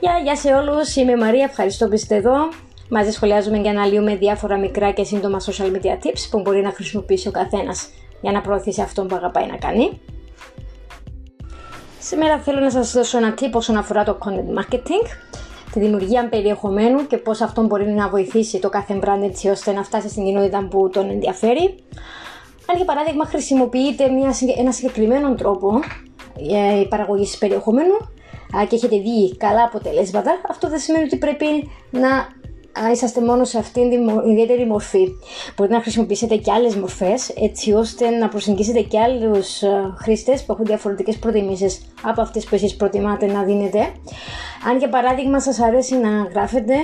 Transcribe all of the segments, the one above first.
Γεια, γεια σε όλους, είμαι η Μαρία, ευχαριστώ που είστε εδώ. Μαζί σχολιάζουμε και αναλύουμε διάφορα μικρά και σύντομα social media tips που μπορεί να χρησιμοποιήσει ο καθένας για να προωθήσει αυτό που αγαπάει να κάνει. Σήμερα θέλω να σας δώσω ένα tip όσον αφορά το content marketing, τη δημιουργία περιεχομένου και πώς αυτό μπορεί να βοηθήσει το κάθε brand έτσι ώστε να φτάσει στην κοινότητα που τον ενδιαφέρει. Αν για παράδειγμα χρησιμοποιείτε μια, ένα συγκεκριμένο τρόπο ε, παραγωγή περιεχομένου και έχετε δει καλά αποτελέσματα, αυτό δεν σημαίνει ότι πρέπει να είσαστε μόνο σε αυτήν την ιδιαίτερη μορφή. Μπορείτε να χρησιμοποιήσετε και άλλες μορφές έτσι ώστε να προσεγγίσετε και άλλους χρήστες που έχουν διαφορετικές προτιμήσεις από αυτές που εσείς προτιμάτε να δίνετε. Αν για παράδειγμα σας αρέσει να γράφετε,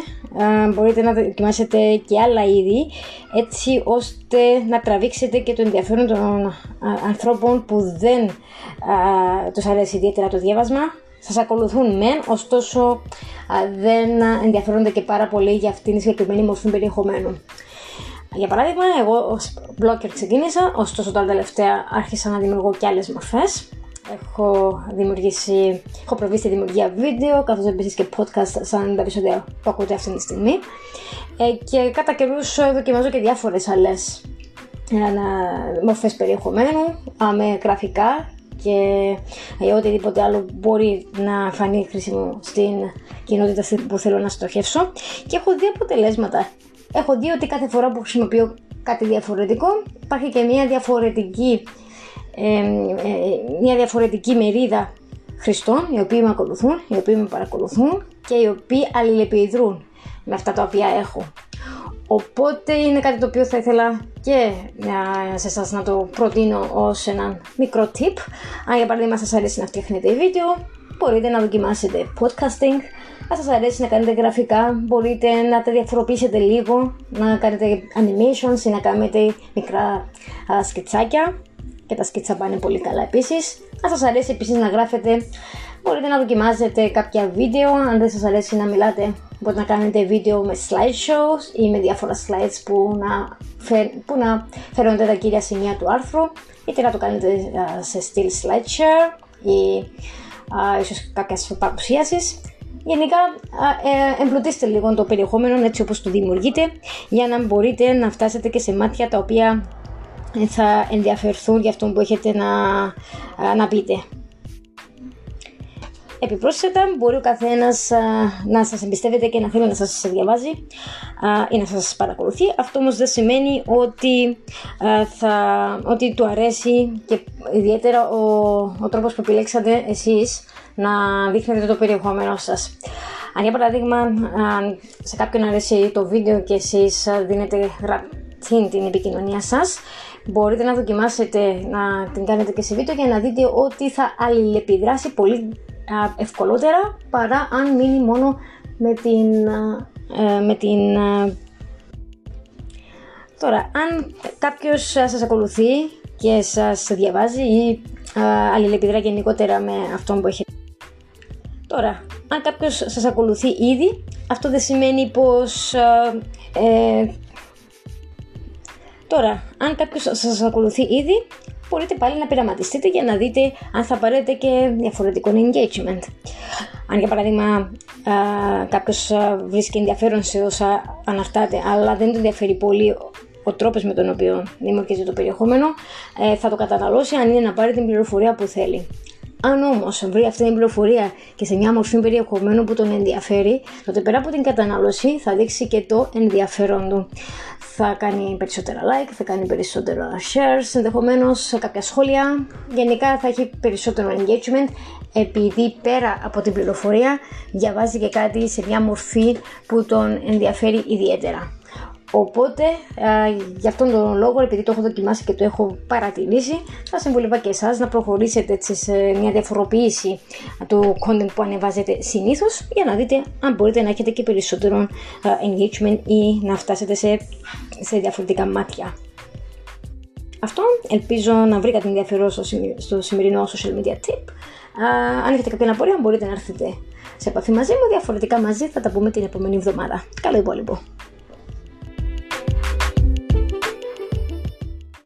μπορείτε να δοκιμάσετε και άλλα είδη έτσι ώστε να τραβήξετε και το ενδιαφέρον των ανθρώπων που δεν τους αρέσει ιδιαίτερα το διάβασμα σας ακολουθούν μεν, ωστόσο δεν ενδιαφέρονται και πάρα πολύ για αυτήν τη συγκεκριμένη μορφή περιεχομένου. Για παράδειγμα, εγώ ως blogger ξεκίνησα, ωστόσο τα τελευταία άρχισα να δημιουργώ και άλλες μορφές. Έχω δημιουργήσει, έχω προβεί στη δημιουργία βίντεο, καθώς επίσης και podcast σαν τα επεισόδια που ακούτε αυτή τη στιγμή. Ε, και κατά καιρούς δοκιμάζω και διάφορες άλλες ε, μορφές περιεχομένου, με γραφικά και οτιδήποτε άλλο μπορεί να φανεί χρήσιμο στην κοινότητα που θέλω να στοχεύσω και έχω δει αποτελέσματα. Έχω δει ότι κάθε φορά που χρησιμοποιώ κάτι διαφορετικό υπάρχει και μια διαφορετική, ε, μια διαφορετική μερίδα χρηστών οι οποίοι με ακολουθούν, οι οποίοι με παρακολουθούν και οι οποίοι αλληλεπιδρούν με αυτά τα οποία έχω. Οπότε είναι κάτι το οποίο θα ήθελα και σε εσάς να το προτείνω ως ένα μικρό tip. Αν για παράδειγμα σας αρέσει να φτιάχνετε βίντεο, μπορείτε να δοκιμάσετε podcasting. Αν σας αρέσει να κάνετε γραφικά, μπορείτε να τα διαφοροποιήσετε λίγο, να κάνετε animations ή να κάνετε μικρά σκετσάκια και τα σκέτσα πάνε πολύ καλά επίσης. Αν σας αρέσει επίσης να γράφετε, μπορείτε να δοκιμάζετε κάποια βίντεο, αν δεν σας αρέσει να μιλάτε Μπορείτε να κάνετε βίντεο με slideshows ή με διάφορα slides που να, φέρ, που να φέρονται τα κύρια σημεία του άρθρου είτε να το κάνετε σε στυλ slideshare ή uh, ίσως κάποιες παρουσίασεις. Γενικά ε, εμπλουτίστε λίγο το περιεχόμενο έτσι όπως το δημιουργείτε για να μπορείτε να φτάσετε και σε μάτια τα οποία θα ενδιαφερθούν για αυτό που έχετε να, να πείτε. Επιπρόσθετα, μπορεί ο καθένας να σας εμπιστεύεται και να θέλει να σας διαβάζει ή να σας παρακολουθεί. Αυτό όμως δεν σημαίνει ότι, θα, ότι του αρέσει και ιδιαίτερα ο, ο τρόπος που επιλέξατε εσείς να δείχνετε το περιεχόμενό σας. Αν για παράδειγμα σε κάποιον αρέσει το βίντεο και εσείς δίνετε γραπτή την επικοινωνία σας, μπορείτε να δοκιμάσετε να την κάνετε και σε βίντεο για να δείτε ότι θα αλληλεπιδράσει πολύ ευκολότερα παρά αν μείνει μόνο με την, ε, με την Τώρα, αν κάποιος σας ακολουθεί και σας διαβάζει ή αλληλεπιδρά γενικότερα με αυτόν που έχετε. Τώρα, αν κάποιος σας ακολουθεί ήδη, αυτό δεν σημαίνει πως... Ε, τώρα, αν κάποιος σας ακολουθεί ήδη, μπορείτε πάλι να πειραματιστείτε για να δείτε αν θα πάρετε και διαφορετικό engagement. Αν για παράδειγμα κάποιος βρίσκει ενδιαφέρον σε όσα αναρτάτε, αλλά δεν του ενδιαφέρει πολύ ο τρόπος με τον οποίο δημιουργείται το περιεχόμενο, ε, θα το καταναλώσει αν είναι να πάρει την πληροφορία που θέλει. Αν όμως βρει αυτή την πληροφορία και σε μια μορφή περιεχομένου που τον ενδιαφέρει, τότε πέρα από την κατανάλωση θα δείξει και το ενδιαφέρον του. Θα κάνει περισσότερα like, θα κάνει περισσότερα shares, ενδεχομένως κάποια σχόλια. Γενικά θα έχει περισσότερο engagement επειδή πέρα από την πληροφορία διαβάζει και κάτι σε μια μορφή που τον ενδιαφέρει ιδιαίτερα. Οπότε, για αυτόν τον λόγο, επειδή το έχω δοκιμάσει και το έχω παρατηρήσει, θα συμβουλεύα και εσάς να προχωρήσετε έτσι σε μια διαφοροποίηση του content που ανεβάζετε συνήθως για να δείτε αν μπορείτε να έχετε και περισσότερο engagement ή να φτάσετε σε, σε διαφορετικά μάτια. Αυτό ελπίζω να βρήκατε ενδιαφέρον στο, στο σημερινό social media tip. αν έχετε κάποια απορία μπορείτε να έρθετε σε επαφή μαζί μου, διαφορετικά μαζί θα τα πούμε την επόμενη εβδομάδα. Καλό υπόλοιπο!